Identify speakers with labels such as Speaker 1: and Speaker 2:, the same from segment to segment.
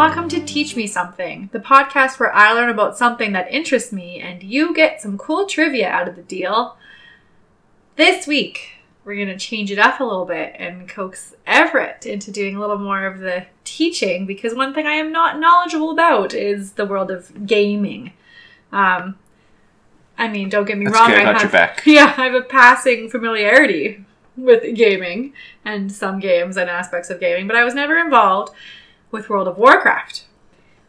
Speaker 1: welcome to Teach Me Something, the podcast where I learn about something that interests me and you get some cool trivia out of the deal. This week, we're going to change it up a little bit and coax Everett into doing a little more of the teaching because one thing I am not knowledgeable about is the world of gaming. Um, I mean, don't get me
Speaker 2: That's
Speaker 1: wrong.
Speaker 2: okay, I
Speaker 1: have. Yeah, I have a passing familiarity with gaming and some games and aspects of gaming, but I was never involved with World of Warcraft,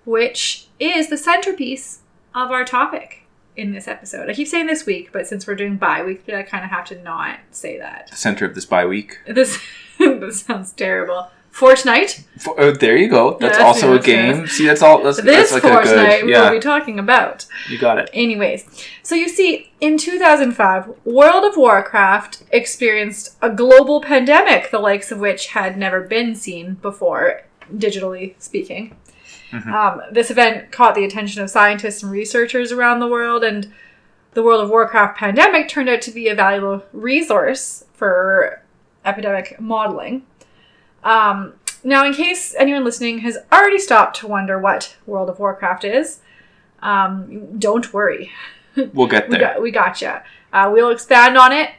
Speaker 1: which is the centerpiece of our topic in this episode. I keep saying this week, but since we're doing bi-weekly, I kind of have to not say that.
Speaker 2: The center of this bye week.
Speaker 1: This this sounds terrible. Fortnite.
Speaker 2: For, oh, there you go. That's
Speaker 1: Yes,
Speaker 2: also a game. See, that's all. That's,
Speaker 1: This
Speaker 2: that's like a
Speaker 1: Fortnite
Speaker 2: good.
Speaker 1: we'll be talking about.
Speaker 2: you got it.
Speaker 1: Anyways, so you see, in 2005, World of Warcraft experienced a global pandemic, the likes of which had never been seen before, digitally speaking. Um, this event caught the attention of scientists and researchers around the world, and the World of Warcraft pandemic turned out to be a valuable resource for epidemic modeling. Um, now, in case anyone listening has already stopped to wonder what World of Warcraft is, um, don't worry.
Speaker 2: We'll get
Speaker 1: We
Speaker 2: there.
Speaker 1: got, we gotcha. Uh, we'll expand on it.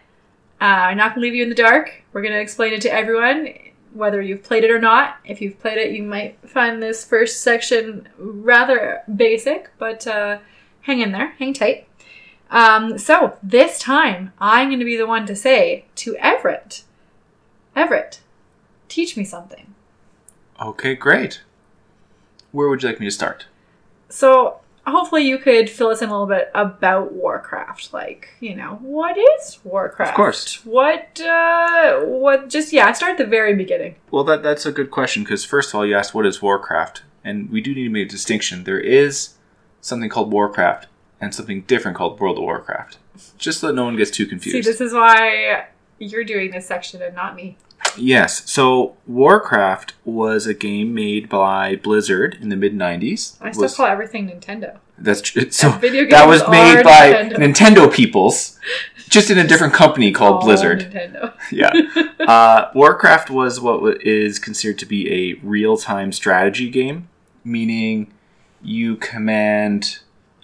Speaker 1: Uh, I'm not going to leave you in the dark. We're going to explain it to everyone, whether you've played it or not. If you've played it, you might find this first section rather basic, but uh, hang in there, hang tight. Um, so this time, I'm going to be the one to say to Everett, Everett, teach me something.
Speaker 2: Okay, great. Where would you like me to start?
Speaker 1: So hopefully you could fill us in a little bit about Warcraft. Like, you know, what is Warcraft?
Speaker 2: Of course.
Speaker 1: What uh what just yeah, start at the very beginning.
Speaker 2: Well, that that's a good question because first of all, you asked what is Warcraft, and we do need to make a distinction. There is something called Warcraft and something different called World of Warcraft. Just so that no one gets too confused.
Speaker 1: See, this is why you're doing this section and not me.
Speaker 2: Yes. So Warcraft was a game made by Blizzard in the mid '90s.
Speaker 1: I still
Speaker 2: Was-
Speaker 1: call everything Nintendo.
Speaker 2: that's true. So that was made by
Speaker 1: Nintendo.
Speaker 2: Nintendo. peoples, just in a different company called
Speaker 1: All
Speaker 2: Blizzard.
Speaker 1: Nintendo.
Speaker 2: yeah. Uh, Warcraft was what is considered to be a real-time strategy game, meaning you command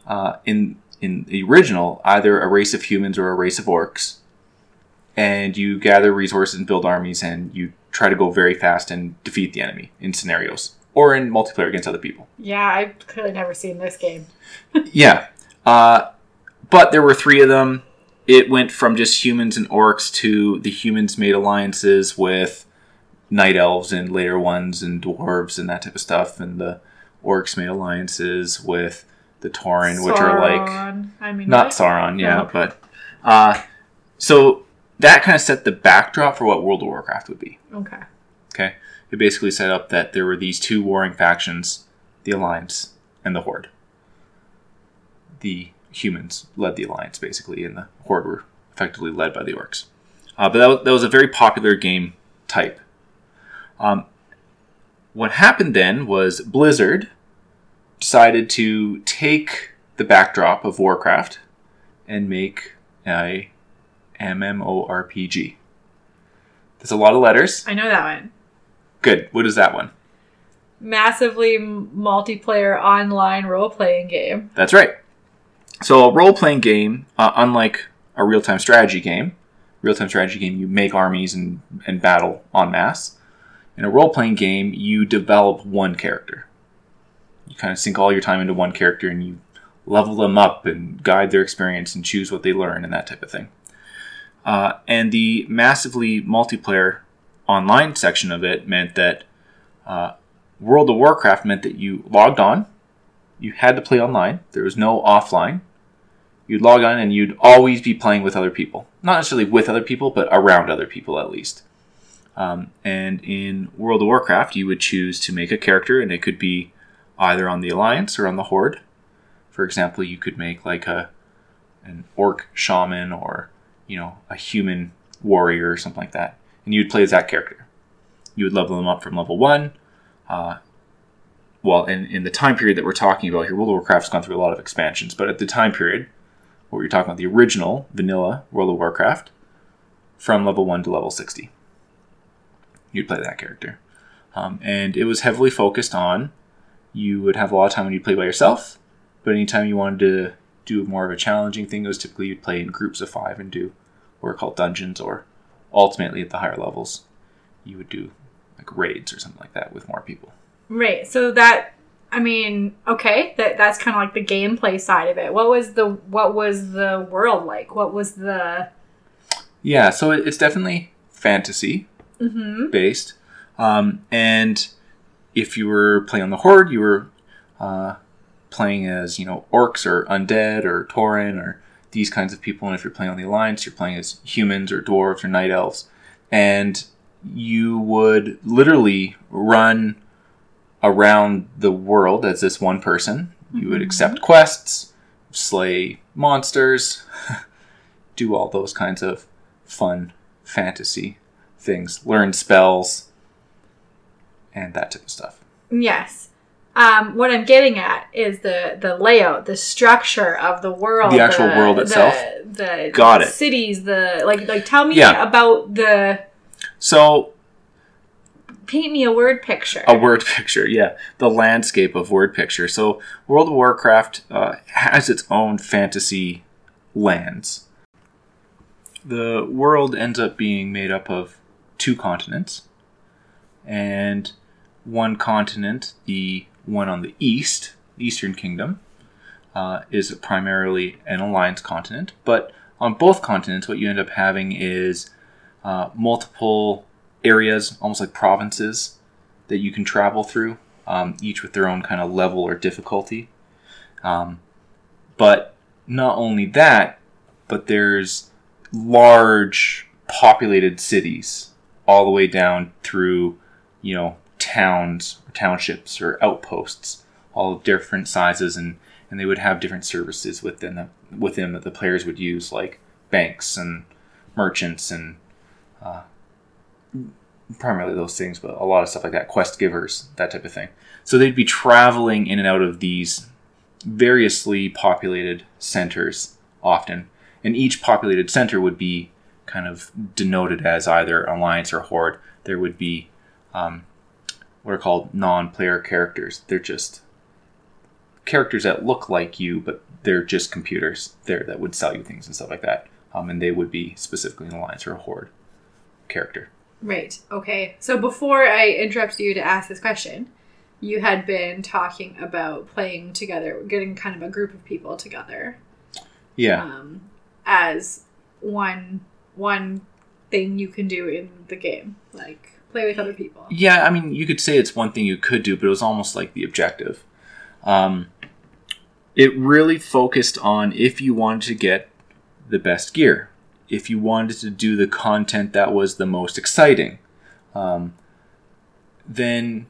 Speaker 2: uh, in in the original either a race of humans or a race of orcs, and you gather resources and build armies, and you try to go very fast and defeat the enemy in scenarios or in multiplayer against other people.
Speaker 1: Yeah, I've clearly never seen this game.
Speaker 2: Yeah. Uh, but there were three of them. It went from just humans and orcs to the humans made alliances with night elves and later ones and dwarves and that type of stuff. And the orcs made alliances with the Tauren, which are like
Speaker 1: I mean
Speaker 2: not
Speaker 1: what?
Speaker 2: Sauron, yeah,
Speaker 1: Oh.
Speaker 2: but uh, so that kind of set the backdrop for what World of Warcraft would be.
Speaker 1: Okay.
Speaker 2: Okay, it basically set up that there were these two warring factions, the Alliance and the Horde. The humans led the Alliance basically, and the Horde were effectively led by the Orcs. Uh, but that was, that was a very popular game type. Um, what happened then was Blizzard decided to take the backdrop of Warcraft and make a MMORPG. There's a lot of letters.
Speaker 1: I know that one.
Speaker 2: Good. What is that one?
Speaker 1: Massively multiplayer online role playing game.
Speaker 2: That's right. So a role-playing game, uh, unlike a real-time strategy game, real-time strategy game you make armies and, and battle en masse. In a role-playing game, you develop one character. You kind of sink all your time into one character and you level them up and guide their experience and choose what they learn and that type of thing. Uh, and the massively multiplayer online section of it meant that uh, World of Warcraft meant that you logged on, you had to play online. There was no offline. You'd log on and you'd always be playing with other people. Not necessarily with other people, but around other people at least. Um, and in World of Warcraft, you would choose to make a character, and it could be either on the Alliance or on the Horde. For example, you could make like a an orc shaman or you know a human warrior or something like that, and you'd play as that character. You would level them up from level one. Uh, well, in, in the time period that we're talking about here, World of Warcraft's gone through a lot of expansions, but at the time period where you're talking about the original vanilla World of Warcraft, from level 1 to level 60. You'd play that character. Um, and it was heavily focused on you would have a lot of time when you play by yourself, but anytime you wanted to do more of a challenging thing, Those typically you'd play in groups of five and do what are called dungeons, or ultimately at the higher levels, you would do like raids or something like that with more people.
Speaker 1: Right. So that I mean, okay, that that's kind of like the gameplay side of it. What was the what was the world like? What was the
Speaker 2: Yeah, so it- it's definitely fantasy
Speaker 1: Mhm.
Speaker 2: based, um, and if you were playing on the horde, you were uh, playing as you know orcs or undead or tauren or these kinds of people. And if you're playing on the alliance, you're playing as humans or dwarves or night elves, and you would literally run around the world as this one person. You would mm-hmm. accept quests, slay monsters, do all those kinds of fun fantasy things, learn spells, and that type of stuff.
Speaker 1: Yes. Um, what I'm getting at is the the layout, the structure of the world,
Speaker 2: The actual world itself?
Speaker 1: the, the
Speaker 2: Got it.
Speaker 1: cities, the like like tell me
Speaker 2: Yeah.
Speaker 1: about the
Speaker 2: So,
Speaker 1: paint me a word picture.
Speaker 2: a word picture, yeah, the landscape of word picture. So, World of Warcraft uh, has its own fantasy lands. The world ends up being made up of two continents, and one continent, the one on the east, the Eastern Kingdom, uh, is primarily an alliance continent. But on both continents, what you end up having is uh, multiple areas, almost like provinces, that you can travel through, um, each with their own kind of level or difficulty. Um, but not only that, but there's large populated cities all the way down through, you know, towns or townships or outposts, all of different sizes, and, and they would have different services within them, within that the players would use, like banks and merchants and uh, primarily those things, but a lot of stuff like that, quest givers, that type of thing. So they'd be traveling in and out of these variously populated centers often, and each populated center would be kind of denoted as either alliance or horde. There would be um, what are called non-player characters. They're just characters that look like you, but they're just computers there that would sell you things and stuff like that. Um, and they would be specifically an alliance or a horde character.
Speaker 1: Right. Okay. So before I interrupted you to ask this question, you had been talking about playing together, getting kind of a group of people together
Speaker 2: Yeah.
Speaker 1: um, as one one thing you can do in the game, like play with other people.
Speaker 2: Yeah, I mean, you could say it's one thing you could do, but it was almost like the objective. Um, it really focused on if you wanted to get the best gear, if you wanted to do the content that was the most exciting, um, then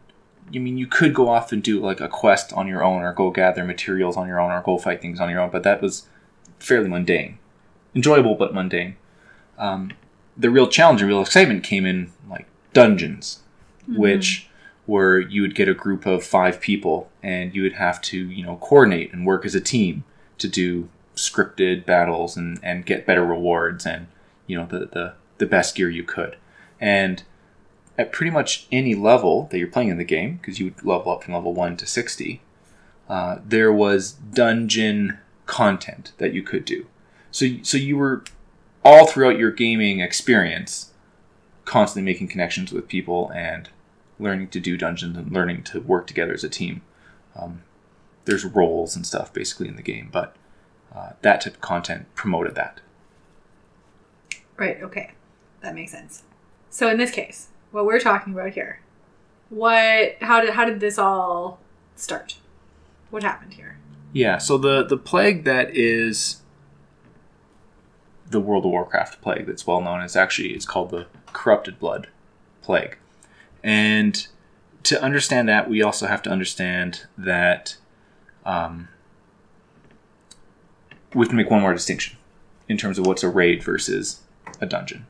Speaker 2: I mean, you could go off and do like a quest on your own, or go gather materials on your own, or go fight things on your own. But that was fairly mundane, enjoyable but mundane. Um, the real challenge and real excitement came in like dungeons, which where you would get a group of five people and you would have to you know coordinate and work as a team to do scripted battles and, and get better rewards and you know the, the the best gear you could. And at pretty much any level that you're playing in the game because you would level up from level 1 to 60 uh, there was dungeon content that you could do. So so you were all throughout your gaming experience constantly making connections with people and learning to do dungeons and learning to work together as a team. Um, there's roles and stuff basically in the game, but uh, that type of content promoted that.
Speaker 1: Right. Okay, that makes sense. So in this case, what we're talking about here, what how did how did this all start? What happened here?
Speaker 2: Yeah, so the the plague that is the World of Warcraft plague that's well known is actually it's called the corrupted blood plague. And to understand that, we also have to understand that um, we have to make one more distinction in terms of what's a raid versus a dungeon.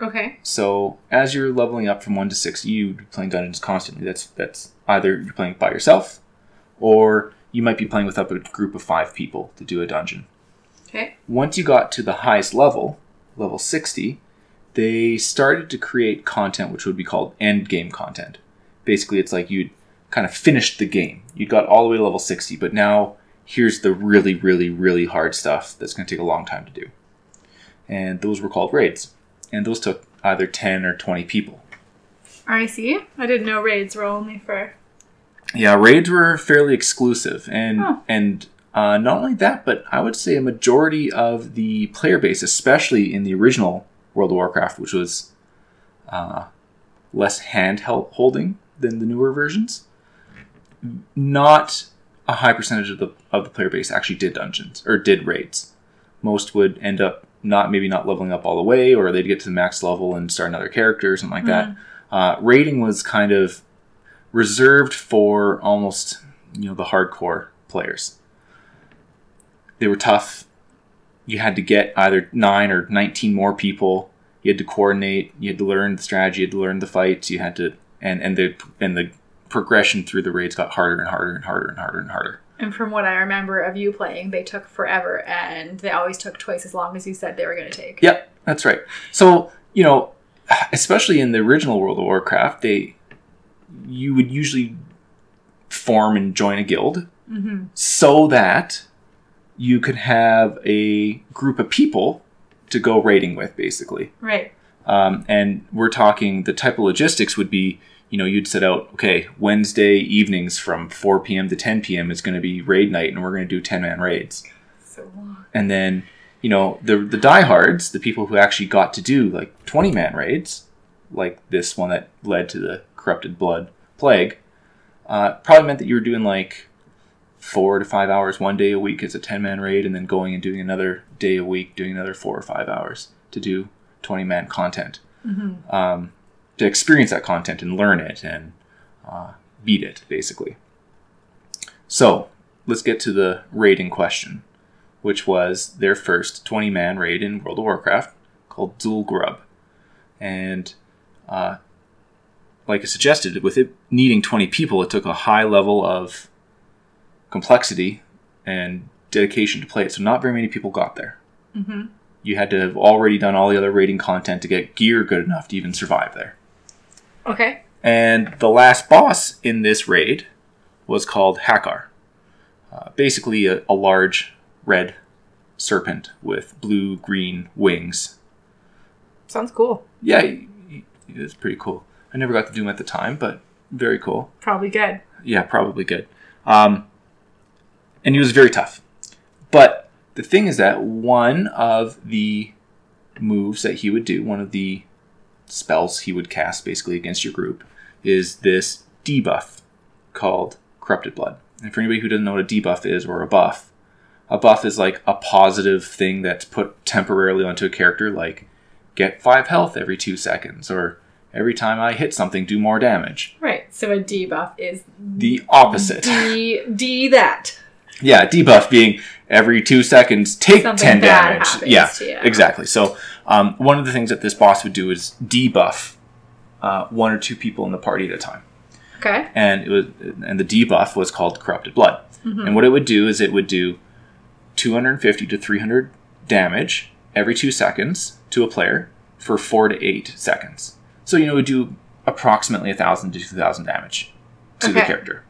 Speaker 1: Okay.
Speaker 2: So as you're leveling up from one to six, you be playing dungeons constantly. That's that's either you're playing by yourself, or you might be playing with up a group of five people to do a dungeon.
Speaker 1: Okay.
Speaker 2: Once you got to the highest level, level sixty, they started to create content which would be called end game content. basically it's like you'd kind of finished the game. You got all the way to level 60, but now here's the really, really, really hard stuff that's going to take a long time to do. And those were called raids. And those took either 10 or 20 people.
Speaker 1: I see. I didn't know raids were only for.
Speaker 2: Yeah, raids were fairly exclusive, and
Speaker 1: Oh.
Speaker 2: and uh, not only that, but I would say a majority of the player base, especially in the original World of Warcraft, which was uh, less handheld holding than the newer versions, not a high percentage of the of the player base actually did dungeons or did raids. Most would end up not maybe not leveling up all the way, or they'd get to the max level and start another character or something like that. Uh, raiding was kind of reserved for almost you know the hardcore players. They were tough. You had to get either nine or nineteen more people. You had to coordinate. You had to learn the strategy. You had to learn the fights. You had to and and the and the progression through the raids got harder and harder and harder and harder and harder.
Speaker 1: And from what I remember of you playing, they took forever, and they always took twice as long as you said they were going to take.
Speaker 2: Yep, that's right. So you know, especially in the original World of Warcraft, they you would usually form and join a guild
Speaker 1: Mm-hmm.
Speaker 2: so that you could have a group of people to go raiding with, basically.
Speaker 1: Right.
Speaker 2: Um, and we're talking the type of logistics would be, you know, you'd set out, okay, Wednesday evenings from 4 p.m. to 10 p.m. is going to be raid night, and we're going to do 10 man raids.
Speaker 1: So long.
Speaker 2: And then, you know, the the diehards, the people who actually got to do like 20 man raids, like this one that led to the corrupted blood plague, uh, probably meant that you were doing like four to five hours one day a week as a 10 man raid, and then going and doing another day a week, doing another four or five hours to do 20 man content.
Speaker 1: Mm-hmm.
Speaker 2: Um, to experience that content and learn it and uh, beat it, basically. So, let's get to the raid in question, which was their first 20 man raid in World of Warcraft called Zul'Gurub. And, uh, like I suggested, with it needing 20 people, it took a high level of complexity and dedication to play it, so not very many people got there.
Speaker 1: Mm-hmm.
Speaker 2: You had to have already done all the other raiding content to get gear good enough to even survive there.
Speaker 1: Okay.
Speaker 2: And the last boss in this raid was called Hakkar. Uh, basically, a, a large red serpent with blue green wings.
Speaker 1: Sounds cool.
Speaker 2: Yeah, he- it's pretty cool. I never got to do him at the time, but very cool.
Speaker 1: Probably good.
Speaker 2: Yeah, probably good. Um, and he was very tough. But the thing is that one of the moves that he would do, one of the spells he would cast basically against your group, is this debuff called Corrupted Blood. And for anybody who doesn't know what a debuff is or a buff, a buff is like a positive thing that's put temporarily onto a character, like get five health every two seconds, or every time I hit something, do more damage.
Speaker 1: Right. So a debuff is
Speaker 2: The opposite.
Speaker 1: D D that.
Speaker 2: Yeah, debuff being every two seconds take
Speaker 1: Something
Speaker 2: 10
Speaker 1: bad
Speaker 2: damage. Yeah, exactly. So, um, one of the things that this boss would do is debuff uh, one or two people in the party at a time.
Speaker 1: Okay.
Speaker 2: And it was, and the debuff was called Corrupted Blood.
Speaker 1: Mm-hmm.
Speaker 2: And what it would do is it would do 250 to 300 damage every two seconds to a player for four to eight seconds. So, you know, it would do approximately 1,000 to 2,000 damage to the character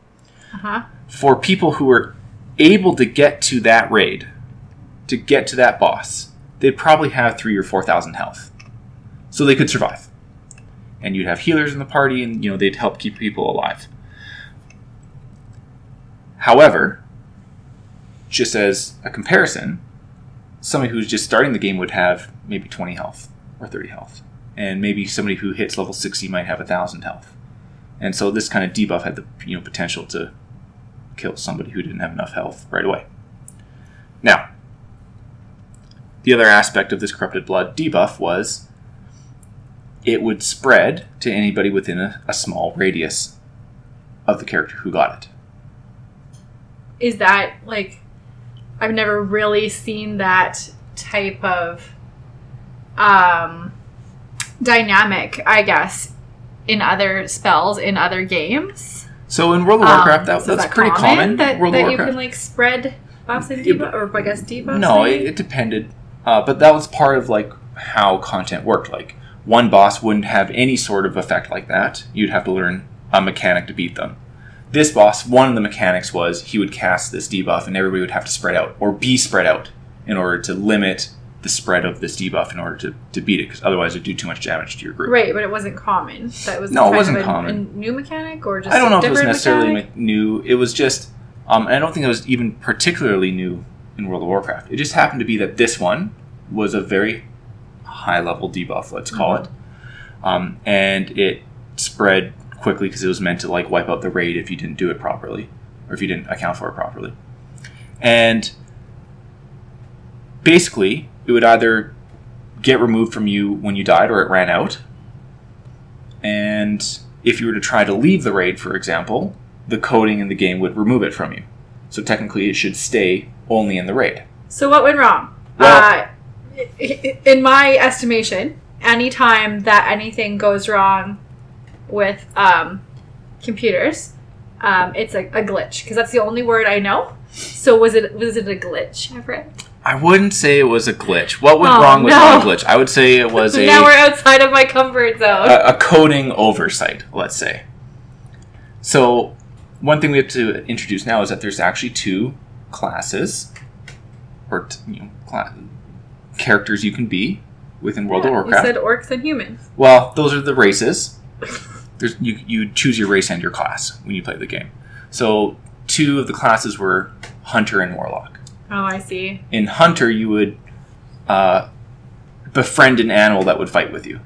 Speaker 1: Uh huh.
Speaker 2: for people who were able to get to that raid, to get to that boss, they'd probably have three or four thousand health, so they could survive. And you'd have healers in the party, and you know they'd help keep people alive. However, just as a comparison, somebody who's just starting the game would have maybe twenty health or thirty health, and maybe somebody who hits level sixty might have a thousand health. And so this kind of debuff had the you know potential to kill somebody who didn't have enough health right away. Now, the other aspect of this corrupted blood debuff was it would spread to anybody within a, a small radius of the character who got it.
Speaker 1: Is that like I've never really seen that type of um dynamic, I guess, in other spells in other games.
Speaker 2: So in World of
Speaker 1: Um,
Speaker 2: Warcraft, that,
Speaker 1: so
Speaker 2: that's pretty common.
Speaker 1: That,
Speaker 2: World
Speaker 1: that
Speaker 2: of
Speaker 1: you can like spread buffs and debuffs, or I guess debuffs.
Speaker 2: No, it, it depended. Uh, but that was part of like how content worked. Like one boss wouldn't have any sort of effect like that. You'd have to learn a mechanic to beat them. This boss, one of the mechanics was he would cast this debuff and everybody would have to spread out or be spread out in order to limit the spread of this debuff in order to, to beat it because otherwise it'd do too much damage to your group.
Speaker 1: Right, but it wasn't common. That was
Speaker 2: No, it wasn't
Speaker 1: a,
Speaker 2: common.
Speaker 1: A new mechanic or just
Speaker 2: I don't know if it was necessarily
Speaker 1: mechanic?
Speaker 2: me- new. It was just, um, and I don't think it was even particularly new in World of Warcraft. It just happened to be that this one was a very high level debuff, let's call
Speaker 1: Mhm.
Speaker 2: it, um, and it spread quickly because it was meant to like wipe out the raid if you didn't do it properly or if you didn't account for it properly, and basically it would either get removed from you when you died or it ran out. And if you were to try to leave the raid, for example, the coding in the game would remove it from you. So technically, it should stay only in the raid.
Speaker 1: So what went wrong?
Speaker 2: Well-
Speaker 1: uh, in my estimation, anytime that anything goes wrong with um, computers, um, it's a, a glitch because that's the only word I know. So was it was it a glitch, Everett?
Speaker 2: I wouldn't say it was a glitch. What went
Speaker 1: Oh,
Speaker 2: wrong was
Speaker 1: no.
Speaker 2: not a glitch. I would say it was a,
Speaker 1: now we're outside of my comfort zone.
Speaker 2: a, a coding oversight, let's say. So, one thing we have to introduce now is that there's actually two classes, or t- you know, characters you can be within World
Speaker 1: Yeah,
Speaker 2: of Warcraft.
Speaker 1: You said orcs and humans.
Speaker 2: Well, those are the races. There's you you choose your race and your class when you play the game. So two of the classes were Hunter and Warlock.
Speaker 1: Oh, I see.
Speaker 2: In Hunter, you would uh, befriend an animal that would fight with you.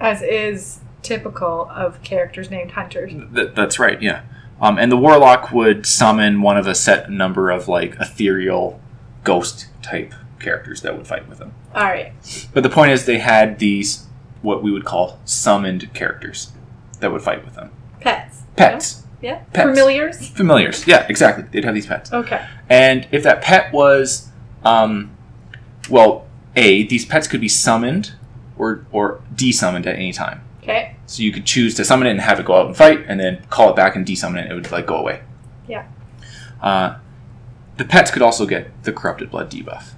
Speaker 1: As is typical of characters named hunters.
Speaker 2: Th- that's right, yeah. Um, and the Warlock would summon one of a set number of like ethereal ghost type characters that would fight with them.
Speaker 1: All right.
Speaker 2: But the point is, they had these what we would call summoned characters that would fight with them.
Speaker 1: Pets.
Speaker 2: Pets,
Speaker 1: Yeah.
Speaker 2: Pets.
Speaker 1: Familiars.
Speaker 2: familiars. Yeah, exactly. They'd have these pets.
Speaker 1: Okay.
Speaker 2: And if that pet was, um, well, A, these pets could be summoned or, or desummoned at any time.
Speaker 1: Okay.
Speaker 2: So you could choose to summon it and have it go out and fight, and then call it back and desummon it. It would like go away.
Speaker 1: Yeah.
Speaker 2: Uh, the pets could also get the corrupted blood debuff,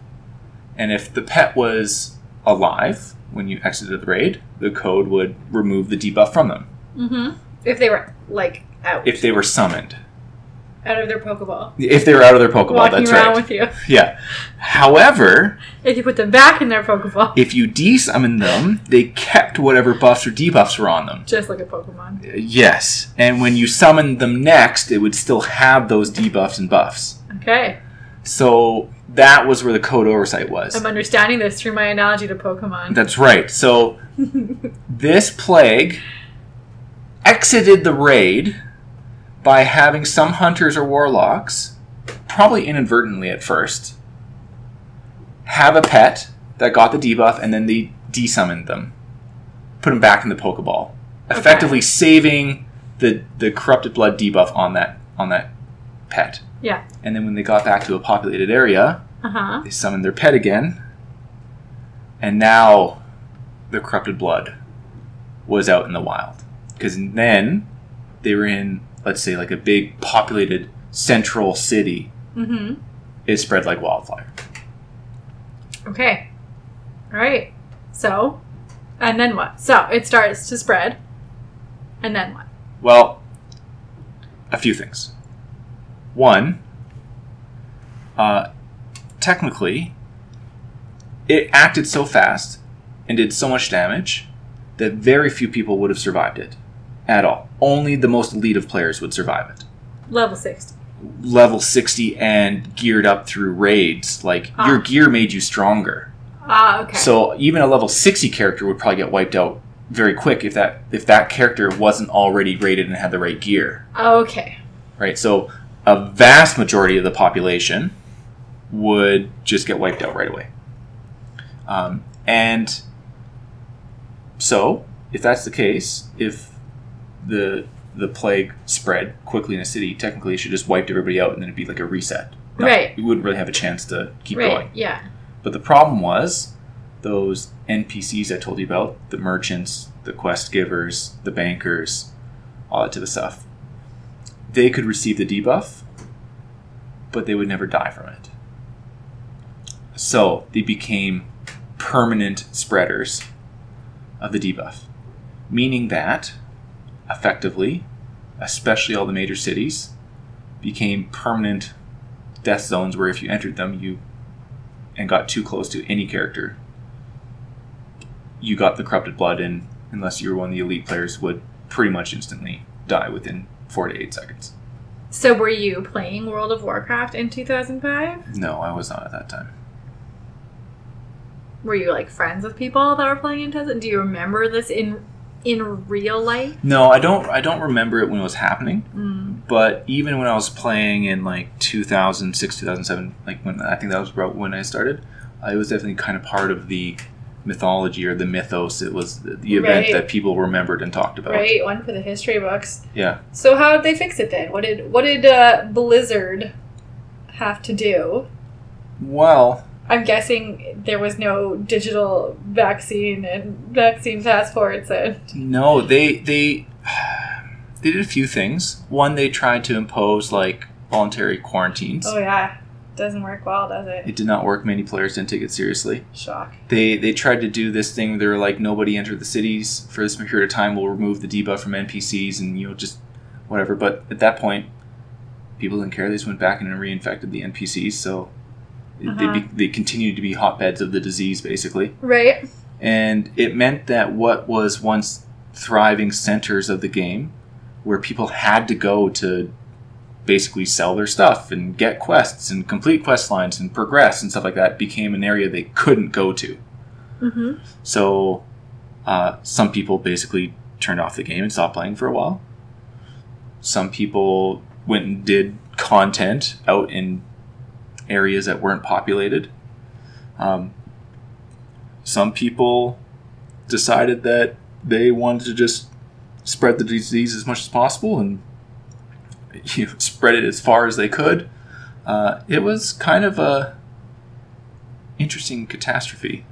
Speaker 2: and if the pet was alive when you exited the raid, the code would remove the debuff from them
Speaker 1: Mm-hmm. If they were like out
Speaker 2: if they were summoned.
Speaker 1: out of their Pokeball,
Speaker 2: If they were out of their Pokeball,
Speaker 1: walking
Speaker 2: that's
Speaker 1: around
Speaker 2: right.
Speaker 1: with you.
Speaker 2: Yeah. However,
Speaker 1: If you put them back in their Pokeball,
Speaker 2: if you desummon them, they kept whatever buffs or debuffs were on them.
Speaker 1: just like a Pokemon.
Speaker 2: Uh, yes, and when you summoned them next, it would still have those debuffs and buffs.
Speaker 1: Okay.
Speaker 2: So that was where the code oversight was.
Speaker 1: I'm understanding this through my analogy to Pokemon.
Speaker 2: That's right. So this plague exited the raid by having some hunters or warlocks, probably inadvertently at first, have a pet that got the debuff and then they desummoned them, put them back in the Pokeball,
Speaker 1: Okay.
Speaker 2: effectively saving the the corrupted blood debuff on that on that pet.
Speaker 1: Yeah.
Speaker 2: And then when they got back to a populated area,
Speaker 1: Uh huh.
Speaker 2: they summoned their pet again, and now the corrupted blood was out in the wild. Because then they were in, let's say, like a big populated central city.
Speaker 1: Mm-hmm.
Speaker 2: It spread like wildfire.
Speaker 1: Okay. All right. So, and then what? So it starts to spread, and then what?
Speaker 2: Well, a few things. One, uh, technically, it acted so fast and did so much damage that very few people would have survived it at all. Only the most elite of players would survive it.
Speaker 1: Level sixty.
Speaker 2: Level 60 and geared up through raids, like
Speaker 1: Ah.
Speaker 2: your gear made you stronger.
Speaker 1: Ah, okay.
Speaker 2: So even a level 60 character would probably get wiped out very quick if that if that character wasn't already rated and had the right gear.
Speaker 1: okay.
Speaker 2: right? So a vast majority of the population would just get wiped out right away. Um, and so, if that's the case, if the the plague spread quickly in a city, technically it should just wiped everybody out and then it'd be like a reset. No,
Speaker 1: Right.
Speaker 2: We wouldn't really have a chance to keep
Speaker 1: right.
Speaker 2: going.
Speaker 1: Yeah.
Speaker 2: But the problem was those NPCs I told you about, the merchants, the quest givers, the bankers, all that type of stuff. They could receive the debuff, but they would never die from it. So they became permanent spreaders of the debuff, meaning that effectively especially all the major cities, became permanent death zones where if you entered them, you and got too close to any character, you got the corrupted blood, and unless you were one of the elite players, would pretty much instantly die within four to eight seconds.
Speaker 1: So were you playing World of Warcraft in 2005?
Speaker 2: No, I was not at that time.
Speaker 1: Were you like friends with people that were playing in 2000? Do you remember this in in real life?
Speaker 2: No, I don't. I don't remember it when it was happening.
Speaker 1: Mm.
Speaker 2: But even when I was playing in like 2006, 2007, like when I think that was about when I started, I was definitely kind of part of the mythology or the mythos. It was the, the event
Speaker 1: Right.
Speaker 2: that people remembered and talked about.
Speaker 1: Right, one for the history books.
Speaker 2: Yeah.
Speaker 1: So how did they fix it then? What did what did uh, Blizzard have to do?
Speaker 2: Well,
Speaker 1: I'm guessing there was no digital vaccine and vaccine passports and
Speaker 2: no, they they they did a few things. One, they tried to impose like voluntary quarantines.
Speaker 1: oh yeah, doesn't work well, does it?
Speaker 2: It did not work. Many players didn't take it seriously.
Speaker 1: Shock.
Speaker 2: they they tried to do this thing. They were like, nobody enter the cities for this period of time. We'll remove the debuff from NPCs and you know just whatever. But at that point, people didn't care. They just went back and reinfected the NPCs. So
Speaker 1: Uh-huh.
Speaker 2: they be, they continued to be hotbeds of the disease basically,
Speaker 1: Right.
Speaker 2: and it meant that what was once thriving centers of the game, where people had to go to basically sell their stuff and get quests and complete quest lines and progress and stuff like that, became an area they couldn't go to.
Speaker 1: Mm-hmm.
Speaker 2: So, uh, some people basically turned off the game and stopped playing for a while. Some people went and did content out in areas that weren't populated. Um, some people decided that they wanted to just spread the disease as much as possible and you know, spread it as far as they could. Uh, it was kind of a interesting catastrophe.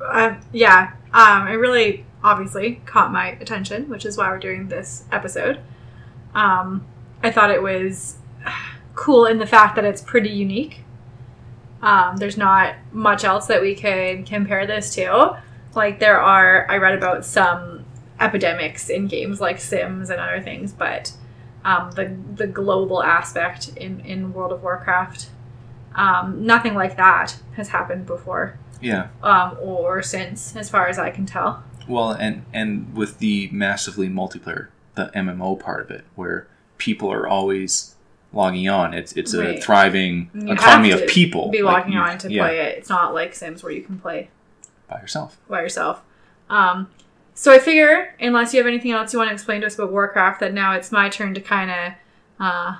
Speaker 1: Uh, yeah. Um, it really obviously caught my attention, which is why we're doing this episode. Um, I thought it was cool in the fact that it's pretty unique. Um, there's not much else that we could compare this to. Like there are, I read about some epidemics in games like Sims and other things, but um, the the global aspect in in World of Warcraft, um, nothing like that has happened before
Speaker 2: Yeah.
Speaker 1: um, or since, as far as I can tell.
Speaker 2: Well, and and with the massively multiplayer, the MMO part of it, where people are always logging on. It's it's a thriving
Speaker 1: You
Speaker 2: economy
Speaker 1: have
Speaker 2: of
Speaker 1: to
Speaker 2: people.
Speaker 1: Be
Speaker 2: Like,
Speaker 1: logging
Speaker 2: you-
Speaker 1: on to
Speaker 2: yeah,
Speaker 1: play it. It's not like Sims where you can play
Speaker 2: by yourself.
Speaker 1: by yourself. Um, so I figure, unless you have anything else you want to explain to us about Warcraft, that now it's my turn to kind of uh,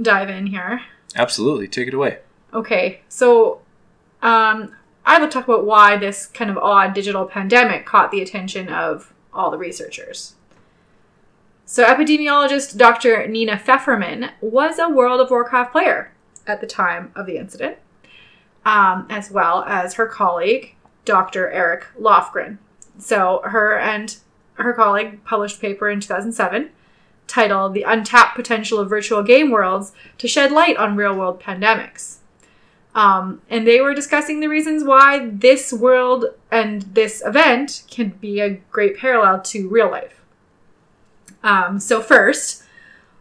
Speaker 1: dive in here.
Speaker 2: Absolutely, take it away.
Speaker 1: Okay, so um, I will talk about why this kind of odd digital pandemic caught the attention of all the researchers. So, epidemiologist Dr. Nina Fefferman was a World of Warcraft player at the time of the incident, um, as well as her colleague, Dr. Eric Lofgren. So, her and her colleague published a paper in 2007 titled The Untapped Potential of Virtual Game Worlds to Shed Light on Real World Pandemics. Um, and they were discussing the reasons why this world and this event can be a great parallel to real life. Um, so, first,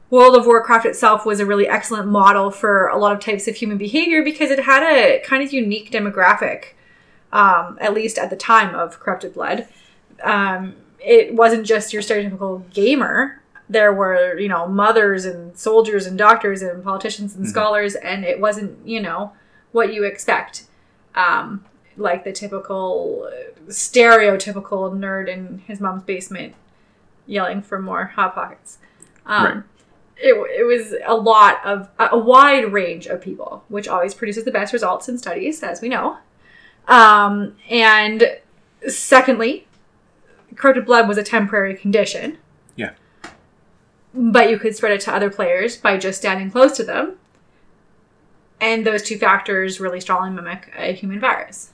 Speaker 1: World of Warcraft itself was a really excellent model for a lot of types of human behavior because it had a kind of unique demographic, um, at least at the time of Corrupted Blood. Um, it wasn't just your stereotypical gamer. There were, you know, mothers and soldiers and doctors and politicians and
Speaker 2: Mhm.
Speaker 1: scholars, and it wasn't, you know, what you expect. Um, like the typical, stereotypical nerd in his mom's basement yelling for more Hot Pockets. Um,
Speaker 2: Right.
Speaker 1: it, it was a lot of, a wide range of people, which always produces the best results in studies, as we know. Um, and secondly, corrupted blood was a temporary condition.
Speaker 2: Yeah.
Speaker 1: But you could spread it to other players by just standing close to them. And those two factors really strongly mimic a human virus.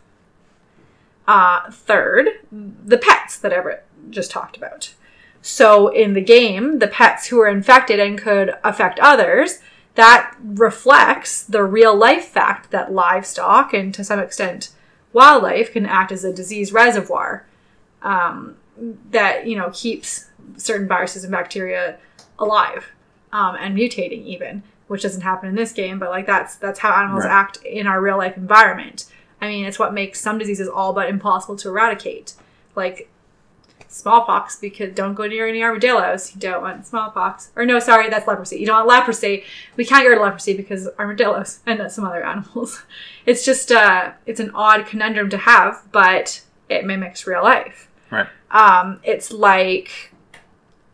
Speaker 1: Uh, third, the pets that Everett just talked about. So in the game, the pets who are infected and could affect others, that reflects the real life fact that livestock and to some extent wildlife can act as a disease reservoir um, that you know keeps certain viruses and bacteria alive um, and mutating even, which doesn't happen in this game, but like that's that's how animals
Speaker 2: Right.
Speaker 1: act in our real life environment. I mean, it's what makes some diseases all but impossible to eradicate, like smallpox. Because don't go near any armadillos. You don't want smallpox. Or no, sorry, that's leprosy. You don't want leprosy. We can't get rid of leprosy because armadillos and some other animals. It's just uh, it's an odd conundrum to have, but it mimics real life.
Speaker 2: Right.
Speaker 1: Um, it's like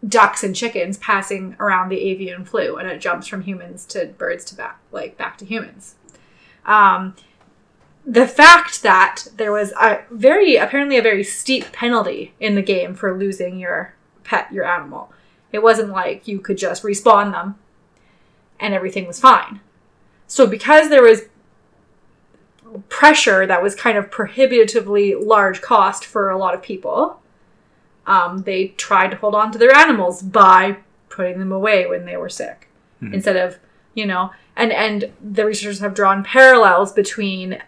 Speaker 1: ducks and chickens passing around the avian flu, and it jumps from humans to birds to back, like back to humans. Um, the fact that there was a very apparently a very steep penalty in the game for losing your pet, your animal. It wasn't like you could just respawn them and everything was fine. So because there was pressure that was kind of prohibitively large cost for a lot of people, um, they tried to hold on to their animals by putting them away when they were sick
Speaker 2: Mhm.
Speaker 1: instead of you know and and the researchers have drawn parallels between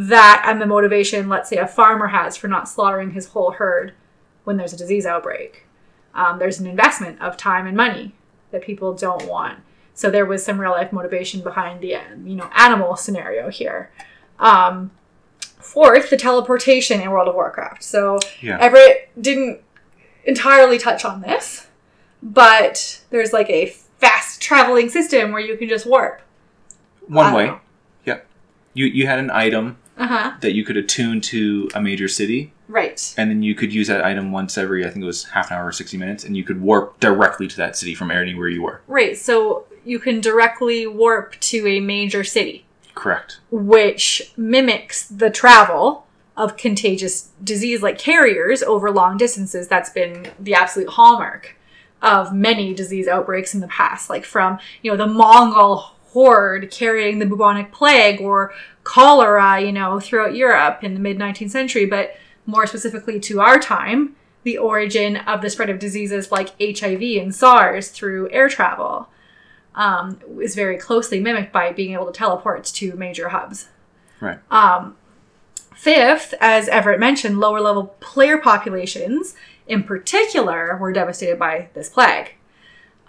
Speaker 1: that and the motivation let's say a farmer has for not slaughtering his whole herd when there's a disease outbreak um, there's an investment of time and money that people don't want so there was some real life motivation behind the you know animal scenario here um, fourth the teleportation in world of warcraft so
Speaker 2: Yeah.
Speaker 1: everett didn't entirely touch on this but there's like a fast traveling system where you can just warp
Speaker 2: One way.
Speaker 1: know.
Speaker 2: Yeah. You you had an item
Speaker 1: uh-huh
Speaker 2: that you could attune to a major city,
Speaker 1: right
Speaker 2: and then you could use that item once every I think it was half an hour or sixty minutes, and you could warp directly to that city from anywhere you were.
Speaker 1: right so you can directly warp to a major city
Speaker 2: Correct.
Speaker 1: which mimics the travel of contagious disease like carriers over long distances. That's been the absolute hallmark of many disease outbreaks in the past, like from, you know, the Mongol horde carrying the bubonic plague or cholera, you know, throughout Europe in the mid 19th century, but more specifically to our time, the origin of the spread of diseases like HIV and SARS through air travel um, is very closely mimicked by being able to teleport to major hubs.
Speaker 2: Right.
Speaker 1: Um, fifth, as Everett mentioned, lower level player populations in particular were devastated by this plague.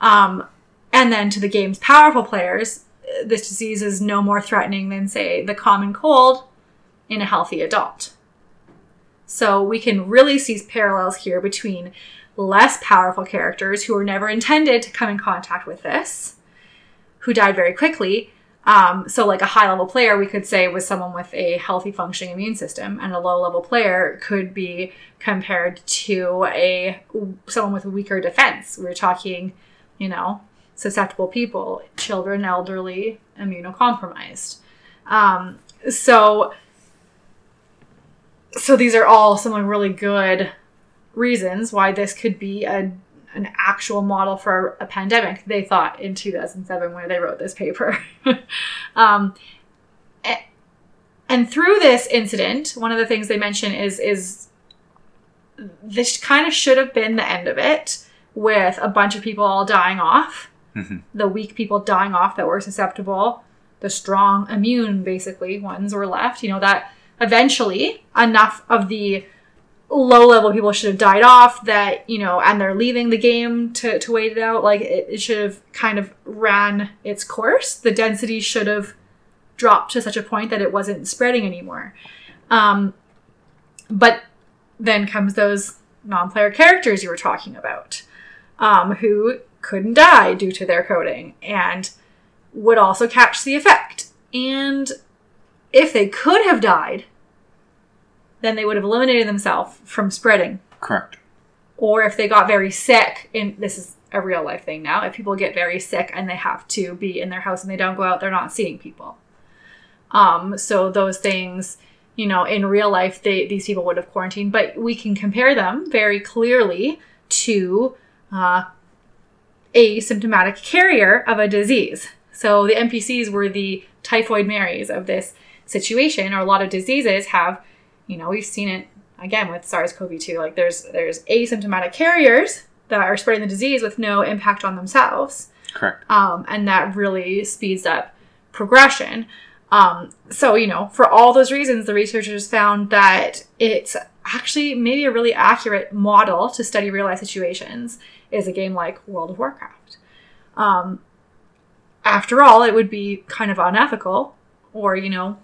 Speaker 1: Um, and then to the game's powerful players, this disease is no more threatening than, say, the common cold in a healthy adult. So we can really see parallels here between less powerful characters who were never intended to come in contact with this, who died very quickly. Um, so, like a high level player, we could say was someone with a healthy functioning immune system, and a low level player could be compared to a someone with weaker defense. We're talking, you know, susceptible people, children, elderly, immunocompromised. Um, so, so these are all some really good reasons why this could be a an actual model for a pandemic. They thought in 2007 when they wrote this paper. um, and through this incident, one of the things they mention is is this kind of should have been the end of it, with a bunch of people all dying off,
Speaker 2: Mhm.
Speaker 1: the weak people dying off that were susceptible, the strong immune basically ones were left. You know that eventually enough of the low level people should have died off that you know and they're leaving the game to, to wait it out like it, it should have kind of ran its course the density should have dropped to such a point that it wasn't spreading anymore um, but then comes those non-player characters you were talking about um, who couldn't die due to their coding and would also catch the effect and if they could have died then they would have eliminated themselves from spreading.
Speaker 2: Correct.
Speaker 1: Or if they got very sick, and this is a real life thing now, if people get very sick and they have to be in their house and they don't go out, they're not seeing people. Um, so those things, you know, in real life, they these people would have quarantined, but we can compare them very clearly to uh, a symptomatic carrier of a disease. So the NPCs were the typhoid Marys of this situation, or a lot of diseases have you know we've seen it again with SARS-CoV-2 like there's there's asymptomatic carriers that are spreading the disease with no impact on themselves
Speaker 2: Correct.
Speaker 1: um, and that really speeds up progression um, so you know for all those reasons the researchers found that it's actually maybe a really accurate model to study real life situations is a game like World of Warcraft. Um, after all, it would be kind of unethical, or you know,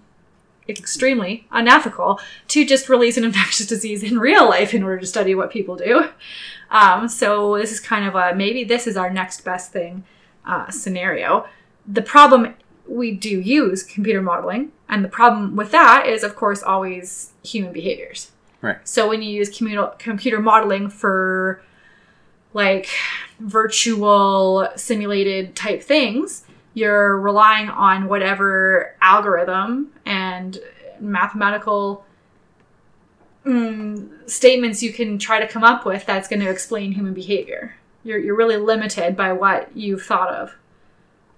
Speaker 1: extremely unethical to just release an infectious disease in real life in order to study what people do. Um, so this is kind of a maybe this is our next best thing uh, scenario. The problem we do use computer modeling, and the problem with that is, of course, always human behaviors.
Speaker 2: Right.
Speaker 1: So when you use computer computer modeling for like virtual simulated type things, you're relying on whatever algorithm and mathematical mm, statements you can try to come up with that's going to explain human behavior. You're, you're really limited by what you've thought of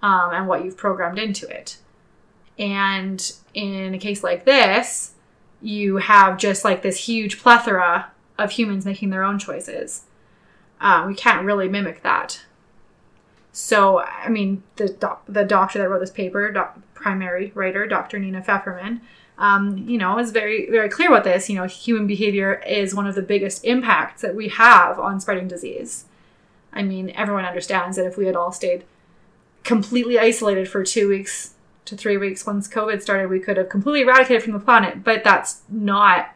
Speaker 1: um, and what you've programmed into it. And in a case like this, you have just like this huge plethora of humans making their own choices. Um, we can't really mimic that. So, I mean, the doc- the doctor that wrote this paper, doc- primary writer, Dr. Nina Fefferman, um, you know, is very very clear about this. You know, human behavior is one of the biggest impacts that we have on spreading disease. I mean, everyone understands that if we had all stayed completely isolated for two weeks to three weeks once COVID started, we could have completely eradicated from the planet. But that's not